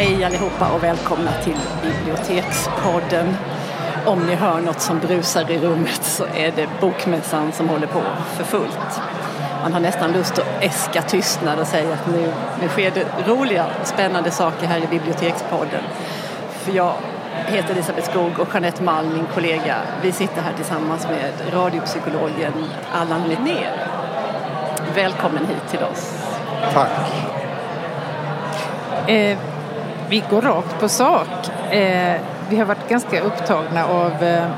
Hej allihopa och välkomna till Bibliotekspodden. Om ni hör något som brusar i rummet så är det Bokmässan som håller på för fullt. Man har nästan lust att äska tystnad och säga att nu, nu sker det roliga och spännande saker här i Bibliotekspodden. För jag heter Elisabeth Skog och Jeanette Malm, min kollega, vi sitter här tillsammans med radiopsykologen Allan Linnér. Välkommen hit till oss. Tack. Eh, vi går rakt på sak. Eh, vi har varit ganska upptagna av eh,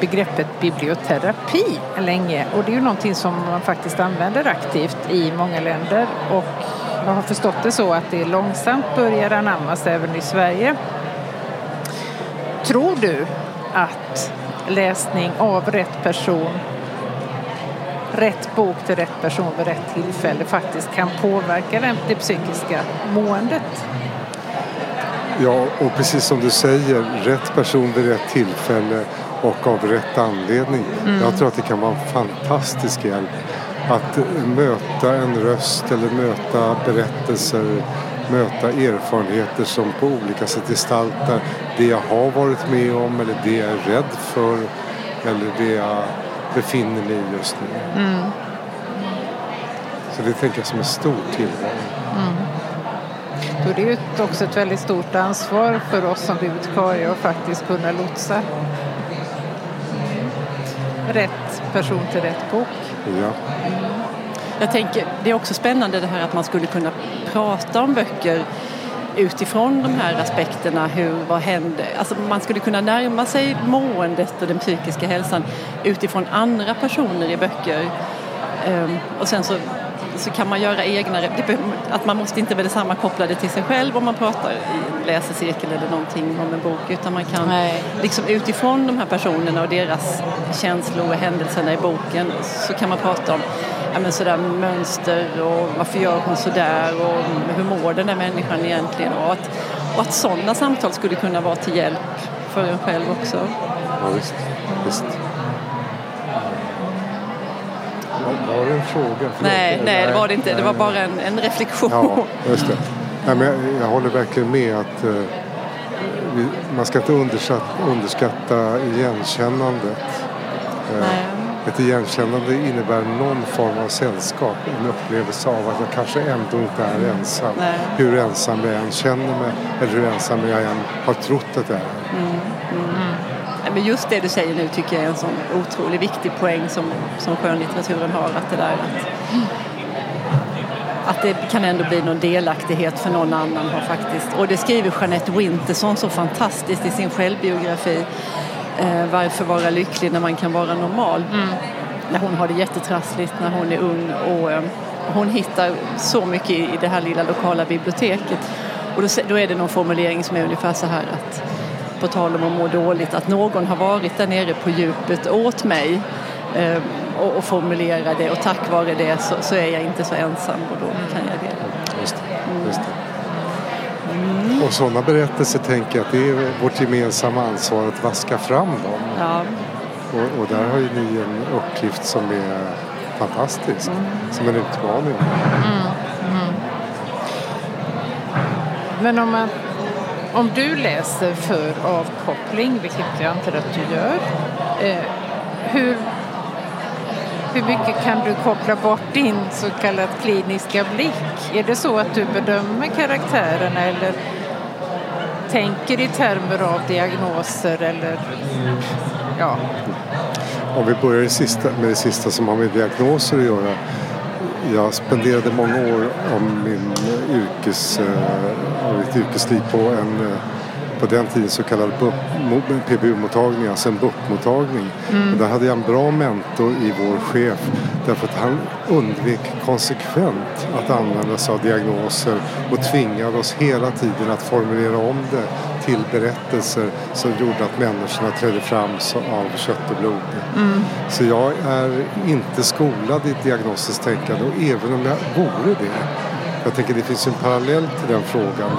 begreppet biblioterapi länge och det är ju någonting som man faktiskt använder aktivt i många länder och jag har förstått det så att det långsamt börjar anammas även i Sverige. Tror du att läsning av rätt person rätt bok till rätt person vid rätt tillfälle faktiskt kan påverka det psykiska måendet? Ja, och precis som du säger, rätt person vid rätt tillfälle och av rätt anledning. Mm. Jag tror att det kan vara en fantastisk hjälp att möta en röst eller möta berättelser, möta erfarenheter som på olika sätt gestaltar det jag har varit med om eller det jag är rädd för eller det jag befinner mig i just nu. Mm. Så det tänker jag som en stor tillgång. Mm. Är det ju också ett väldigt stort ansvar för oss som bibliotekarier att faktiskt kunna lotsa rätt person till rätt bok. Ja. Jag tänker, det är också spännande det här att man skulle kunna prata om böcker utifrån de här aspekterna, hur, vad händer? Alltså man skulle kunna närma sig måendet och den psykiska hälsan utifrån andra personer i böcker. Um, och sen så så kan man göra egna, att man måste inte väl sammankoppla det till sig själv om man pratar i läsecirkel eller någonting om en bok utan man kan Nej. liksom utifrån de här personerna och deras känslor och händelserna i boken så kan man prata om ja, men sådär mönster och varför gör hon sådär och hur mår den där människan egentligen och att, och att sådana samtal skulle kunna vara till hjälp för en själv också. Ja, visst. visst. Var det en fråga? Förlåt. Nej, nej, det var det inte. Det var bara en, en reflektion. Ja, just det. Nej, men jag, jag håller verkligen med att eh, vi, man ska inte underskatta igenkännandet. Eh, ett igenkännande innebär någon form av sällskap, en upplevelse av att jag kanske ändå inte är ensam. Nej. Hur ensam jag än känner mig eller hur ensam jag än har trott att jag är. Men just det du säger nu tycker jag är en sån otroligt viktig poäng som, som skönlitteraturen har. Att det där att, att det kan ändå bli någon delaktighet för någon annan. Har faktiskt. Och det skriver Jeanette Winterson så fantastiskt i sin självbiografi. Eh, varför vara lycklig när man kan vara normal? Mm. När hon har det jättetrassligt när hon är ung. Och, eh, hon hittar så mycket i det här lilla lokala biblioteket. Och då, då är det någon formulering som är ungefär så här att på tal om att må dåligt, att någon har varit där nere på djupet åt mig eh, och, och formulera det och tack vare det så, så, är jag inte så ensam och då kan jag dela. Just det, just det. Mm. Och sådana berättelser tänker jag att det är vårt gemensamma ansvar att vaska fram dem. Ja. Och, och där har ju ni en uppgift som är fantastisk, mm. som en utmaning. Mm. mm. Men om man om du läser för avkoppling, vilket jag antar att du gör, eh, hur, hur mycket kan du koppla bort din så kallad kliniska blick? Är det så att du bedömer karaktärerna eller tänker i termer av diagnoser eller ja? Om vi börjar sista, med det sista som har med diagnoser att göra jag spenderade många år av, min yrkes, eh, av mitt yrkesliv på en eh, på den tiden så kallad PBU-mottagning, alltså en BUP-mottagning. Mm. där hade jag en bra mentor i vår chef därför att han undvek konsekvent att använda sig av diagnoser och tvingade oss hela tiden att formulera om det till berättelser som gjorde att människorna trädde fram av kött och blod. Mm. Så jag är inte skolad i diagnostiskt tänkande och även om jag vore det jag tänker det finns en parallell till den frågan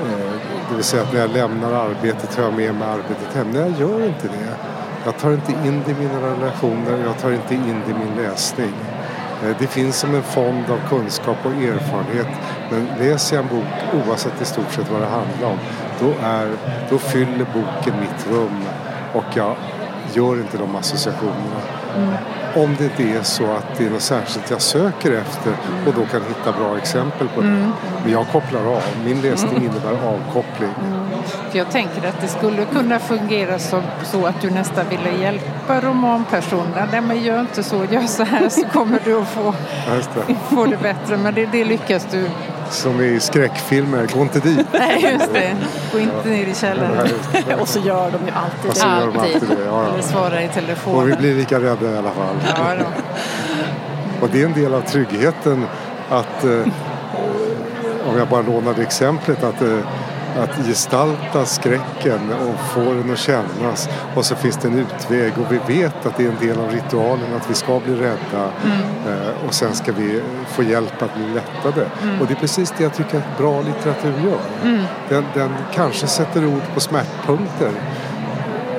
Eh, det vill säga att när jag lämnar arbetet tar jag med mig arbetet hem. Nej, jag gör inte det. Jag tar inte in det i mina relationer, jag tar inte in det i min läsning. Eh, det finns som en fond av kunskap och erfarenhet. Men läser jag en bok, oavsett i stort sett vad det handlar om, då, är, då fyller boken mitt rum och jag gör inte de associationerna. Mm. Om det inte är så att det är något särskilt jag söker efter och då kan hitta bra exempel på det. Mm. Men jag kopplar av. Min läsning mm. innebär avkoppling. Mm. Jag tänker att det skulle kunna fungera så, så att du nästan ville hjälpa romanpersonerna. Nej men gör inte så, gör så här så kommer du att få, det. få det bättre. Men det, det lyckas du som i skräckfilmer, gå inte dit. Nej, just det. Gå inte ner i källaren. och så gör de ju alltid det. Gör de alltid det. Ja, ja. Eller svarar i telefon. Och vi blir lika rädda i alla fall. Ja, då. och det är en del av tryggheten att, eh, om jag bara lånar det exemplet, att eh, att gestalta skräcken och få den att kännas och så finns det en utväg och vi vet att det är en del av ritualen att vi ska bli rädda mm. Eh, och sen ska vi få hjälp att bli lättade. Mm. Och det är precis det jag tycker att bra litteratur gör. Mm. Den, den kanske sätter ord på smärtpunkter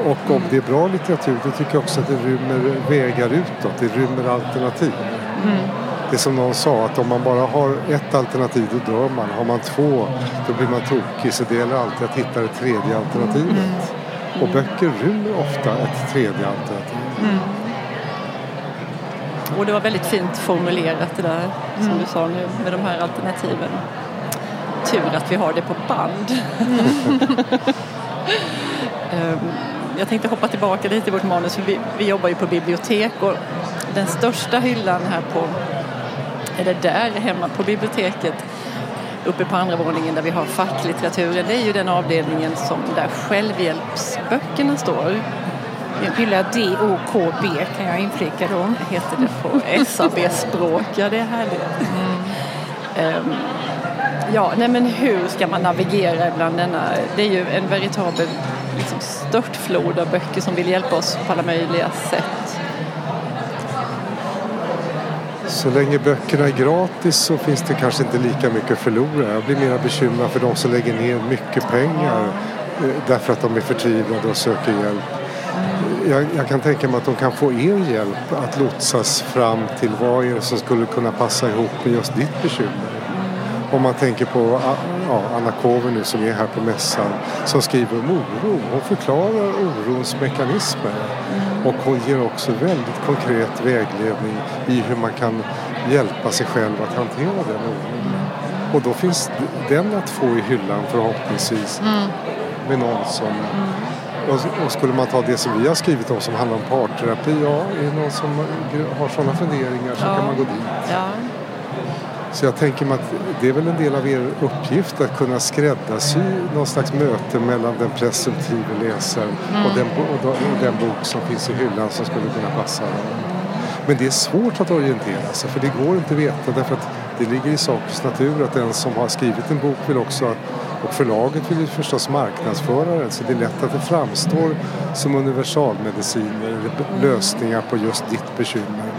och om det är bra litteratur då tycker jag också att det rymmer vägar utåt, det rymmer alternativ. Mm det är som någon sa att om man bara har ett alternativ då dör man. Har man två då blir man tokig. Så det gäller alltid att hitta det tredje alternativet. Mm. Och böcker rymmer ofta ett tredje alternativ. Mm. Och det var väldigt fint formulerat det där som mm. du sa nu med de här alternativen. Tur att vi har det på band. um, jag tänkte hoppa tillbaka lite i vårt manus för vi, vi jobbar ju på bibliotek och den största hyllan här på eller där hemma på biblioteket uppe på andra våningen där vi har facklitteraturen. Det är ju den avdelningen som där självhjälpsböckerna står. Hylla D-O-K-B kan jag inflika då. Heter det på SAB-språk. Ja, det är härligt. Mm. Um, ja, nej men hur ska man navigera bland denna? Det är ju en veritabel liksom, störtflod av böcker som vill hjälpa oss på alla möjliga sätt. Så länge böckerna är gratis så finns det kanske inte lika mycket att förlora. Jag blir mer bekymrad för de som lägger ner mycket pengar eh, därför att de är förtvivlade och söker hjälp. Jag, jag, kan tänka mig att de kan få er hjälp att lotsas fram till vad är det som skulle kunna passa ihop med just ditt bekymmer. Om man tänker på ja, Anna Kover nu som är här på mässan som skriver om oro. Hon förklarar orons mekanismer. Och hon ger också väldigt konkret vägledning i hur man kan hjälpa sig själv att hantera den oron. Och då finns den att få i hyllan förhoppningsvis mm. med någon som mm. Och, skulle man ta det som vi har skrivit om som handlar om parterapi, ja, är det någon som har sådana funderingar så ja. kan man gå dit. Ja. Så jag tänker mig att det är väl en del av er uppgift att kunna skräddarsy någon slags möte mellan den presumtive läsaren mm. och, den, och, och, den, bok som finns i hyllan som skulle kunna passa Men det är svårt att orientera sig för det går inte att veta därför att det ligger i sakens natur att den som har skrivit en bok vill också att och förlaget vill ju förstås marknadsföra den så det är lätt att det framstår som universalmediciner eller lösningar på just ditt bekymmer.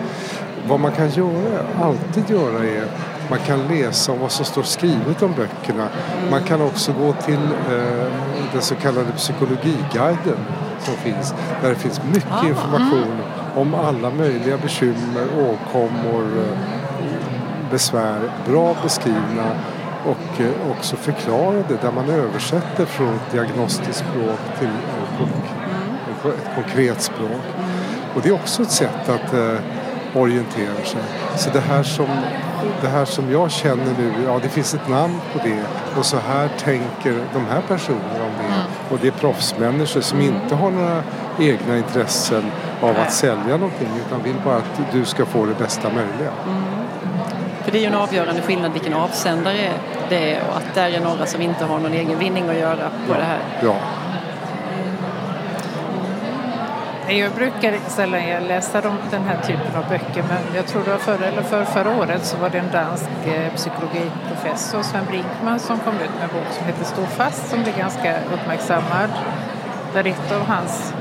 Vad man kan göra, alltid göra är man kan läsa om vad som står skrivet om böckerna. Man kan också gå till eh, den så kallade psykologiguiden som finns. Där det finns mycket ah, information om alla möjliga bekymmer, åkommor, eh, besvär. Bra beskrivna och eh, också förklarade där man översätter från ett diagnostiskt språk till eh, ett konkret språk. Och det är också ett sätt att orientera sig. Så det här som det här som jag känner nu, ja det finns ett namn på det och så här tänker de här personerna om det. Mm. Och det är proffsmänniskor som inte har några egna intressen av att sälja någonting utan vill bara att du ska få det bästa möjliga. Mm. För det är ju en avgörande skillnad vilken avsändare det är och att där är några som inte har någon egen vinning att göra på ja. det här. Ja. Jag brukar sällan läsa de, den här typen av böcker men jag tror det var förra eller för, förra året så var det en dansk eh, psykologiprofessor, Sven Brinkman, som kom ut med en bok som heter Stå fast som blev ganska uppmärksammad. Där ett av hans,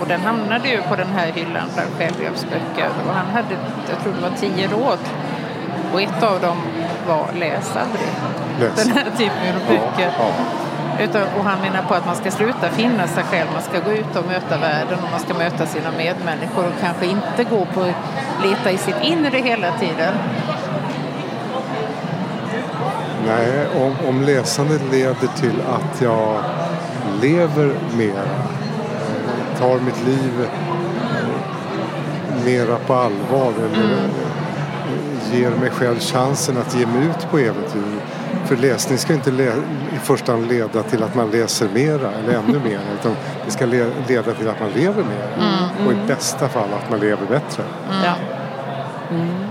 och den hamnade ju på den här hyllan bland självhjälpsböcker och han hade, jag tror det var tio råd och ett av dem var läs aldrig. Läs. Den här typen av böcker. Ja, ja. Utan, och han menar på att man ska sluta finna sig själv, man ska gå ut och möta världen och man ska möta sina medmänniskor och kanske inte gå på leta i sitt inre hela tiden. Nej, om, om läsandet leder till att jag lever mer, tar mitt liv mera på allvar eller mm. ger mig själv chansen att ge mig ut på äventyr. För läsning ska inte i första hand leda till att man läser mera eller ännu mer utan det ska le leda till att man lever mer mm. och i bästa fall att man lever bättre. Mm. Ja. Mm.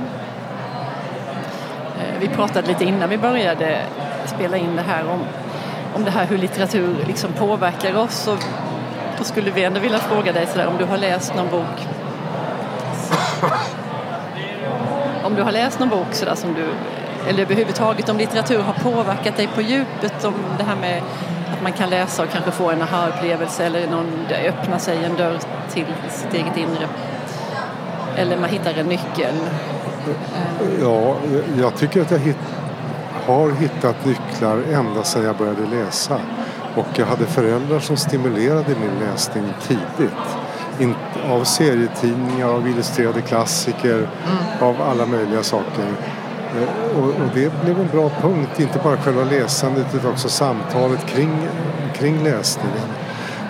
Eh, vi pratade lite innan vi började spela in det här om, om det här hur litteratur liksom påverkar oss och då skulle vi ändå vilja fråga dig sådär om du har läst någon bok om du har läst någon bok sådär som du, eller överhuvudtaget om litteratur har påverkat dig på djupet, om det här med att man kan läsa och kanske få en aha-upplevelse eller någon, öppnar sig en dörr till sitt eget inre. Eller man hittar en nyckel. Ja, jag tycker att jag hitt, har hittat nycklar ända sedan jag började läsa. Och jag hade föräldrar som stimulerade min läsning tidigt in, av serietidningar, av illustrerade klassiker, mm. av alla möjliga saker. Och, och, det blev en bra punkt, inte bara själva läsandet utan också samtalet kring, kring läsningen.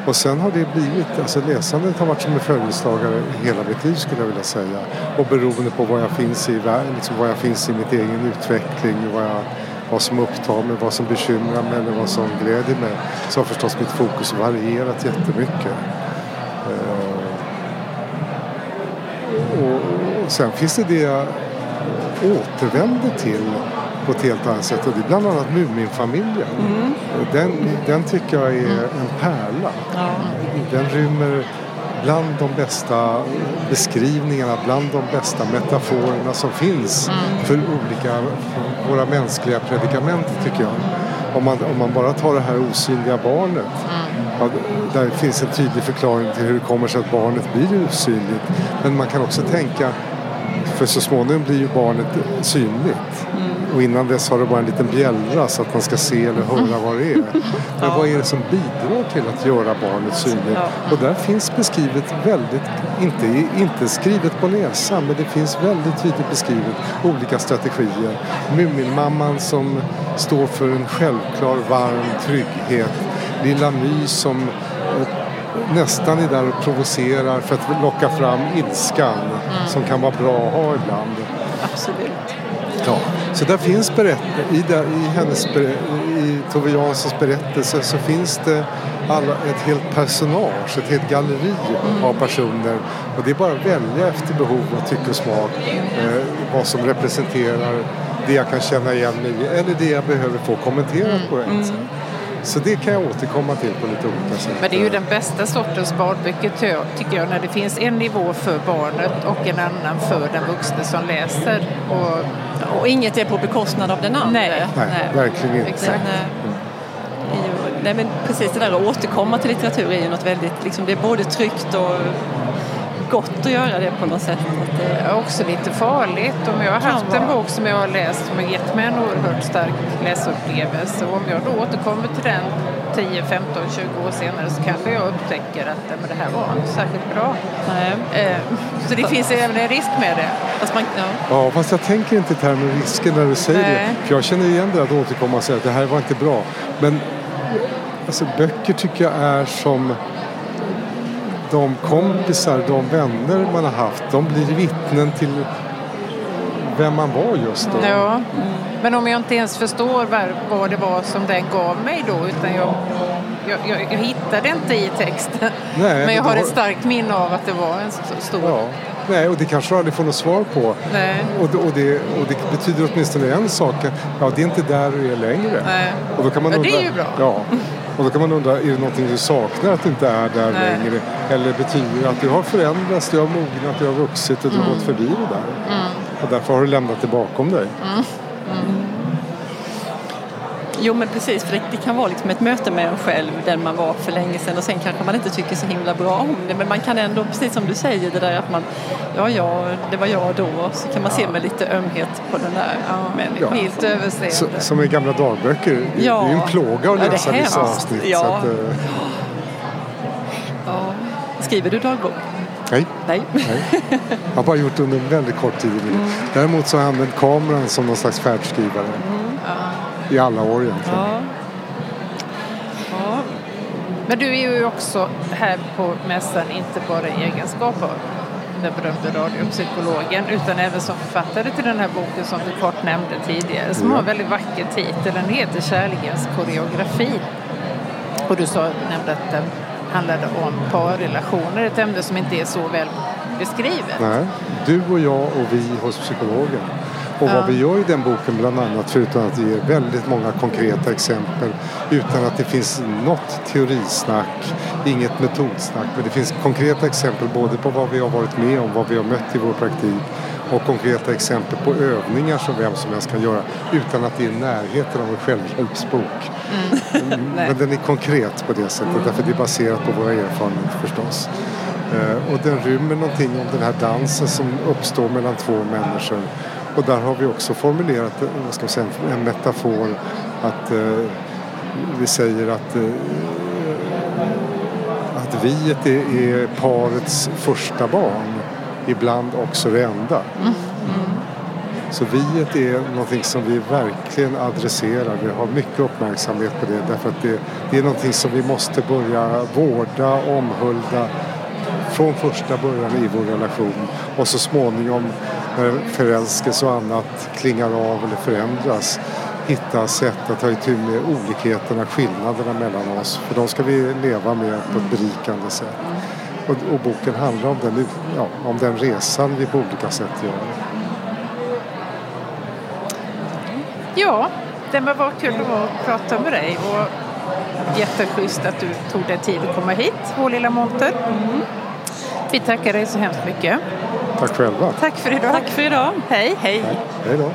Och sen har det blivit, alltså läsandet har varit som en följeslagare hela mitt liv skulle jag vilja säga. Och beroende på var jag finns i, liksom var jag finns i mitt egen utveckling, vad, jag, vad som upptar mig, vad som bekymrar mig eller vad som gläder mig. Så har förstås mitt fokus varierat jättemycket. Eh, och sen finns det det jag återvänder till på ett helt annat sätt och det är bland annat Muminfamiljen. Mm. Den, den tycker jag är en pärla. Ja. Den rymmer bland de bästa beskrivningarna, bland de bästa metaforerna som finns mm. för olika, våra mänskliga predikament tycker jag. Om man, om man bara tar det här osynliga barnet mm där finns en tydlig förklaring till hur det kommer sig att barnet blir osynligt. Men man kan också tänka, för så småningom blir ju barnet synligt. Mm. Och innan dess har det bara en liten bjällra så att man ska se eller höra vad det är. Men ja. vad är det som bidrar till att göra barnet synligt? Och där finns beskrivet väldigt, inte, inte skrivet på näsan, men det finns väldigt tydligt beskrivet olika strategier. Muminmamman som står för en självklar varm trygghet Lilla My som nästan är där och provocerar för att locka fram ilskan mm. som kan vara bra att ha ibland. Absolut. Ja, så där finns berättelser, i, i, hennes, i Tove Janssons berättelse så finns det alla, ett helt personage, ett helt galleri mm. av personer. Och det är bara att välja efter behov och tycke och smak eh, vad som representerar det jag kan känna igen mig i eller det jag behöver få kommenterat mm. på ett sätt. Så det kan jag återkomma till på lite olika sätt. Men det är ju den bästa sortens barnböcker tycker jag, när det finns en nivå för barnet och en annan för den vuxne som läser. Och, och inget är på bekostnad av den andra. Nej, Nej, Nej. verkligen inte. Exakt. Nej, men precis det där att återkomma till litteratur är ju något väldigt, liksom, det är både tryggt och gott att göra det på något sätt. Det är också lite farligt. Om jag har haft en bok som jag har läst som har gett mig en oerhört stark läsupplevelse och om jag då återkommer till den 10, 15, 20 år senare så kanske jag upptäcker att men det här var inte särskilt bra. Nej. Eh, så det finns även en risk med det. Fast man, ja. ja, fast jag tänker inte i termer risker när du säger Nej. det. För jag känner igen det att återkomma och säga att det här var inte bra. Men alltså, böcker tycker jag är som de kompisar, de vänner man har haft, de blir vittnen till vem man var just då. Ja, men om jag inte ens förstår vad det var som den gav mig då utan jag, jag, jag, jag hittade inte i texten. Nej, men jag har ett starkt minne av att det var en stor... Ja. Nej, och det kanske du aldrig får något svar på. Nej. Och, och, det, och det betyder åtminstone en sak, ja det är inte där du är längre. Nej. Och då kan man ja, undra, det är ju bra. Ja, och då kan man undra, är det någonting du saknar att du inte är där Nej. längre? Eller betyder det att du har förändrats, du har mognat, du har vuxit och du mm. har gått förbi det där? Mm. Och därför har du lämnat det bakom dig? Jo men precis, för det, det, kan vara liksom ett möte med en själv, den man var för länge sedan och sen kanske man inte tycker så himla bra om det men man kan ändå, precis som du säger, det där att man, ja ja, det var jag då, så kan man se med lite ömhet på den där ja, människan. Ja. Milt överseende. Som i gamla dagböcker, Ja. det är ju en plåga att Ja, det läsa vissa hemskt. avsnitt. Ja. Så att, eh, Ja. Skriver du dagbok? nej, Nej. nej. Jag har bara gjort det under en väldigt kort tid. Mm. Däremot så har jag använt kameran som någon slags färdskrivare. I alla år egentligen. Ja. Ja. Men du är ju också här på mässan inte bara i egenskap av den berömde radiopsykologen utan även som författare till den här boken som du kort nämnde tidigare som Ja. har en väldigt vacker titel. Den heter Kärlekens koreografi. Och du sa, nämnde att den handlade om parrelationer, ett ämne som inte är så väl beskrivet. Nej, du och jag och vi hos psykologen. Och vad vi gör i den boken bland annat, förutom att ger väldigt många konkreta exempel utan att det finns något teorisnack, inget metodsnack, men det finns konkreta exempel både på vad vi har varit med om, vad vi har mött i vår praktik och konkreta exempel på övningar som vem som helst kan göra utan att det är i närheten av en självhjälpsbok. Nej. Men den är konkret på det sättet därför det är baserat på våra erfarenheter förstås. Eh, Och den rymmer någonting om den här dansen som uppstår mellan två människor. Och där har vi också formulerat vad ska säga, en metafor att eh, vi säger att, eh, att viet är, är parets första barn. Ibland också det enda. Så viet är någonting som vi verkligen adresserar. Vi har mycket uppmärksamhet på det därför att det, det är någonting som vi måste börja vårda, omhulda från första början i vår relation och så småningom när förälskelse och annat klingar av eller förändras hitta sätt att ta itu med olikheterna, skillnaderna mellan oss. För de ska vi leva med på ett berikande sätt. Och, och boken handlar om den, ja, om den resan vi på olika sätt gör. Ja, det var kul att prata med dig och jätteschysst att du tog dig tid att komma hit, vår lilla monter. Vi tackar dig så hemskt mycket. Tack själva. Tack för idag. Tack för idag. Hej. Hej. Hej då.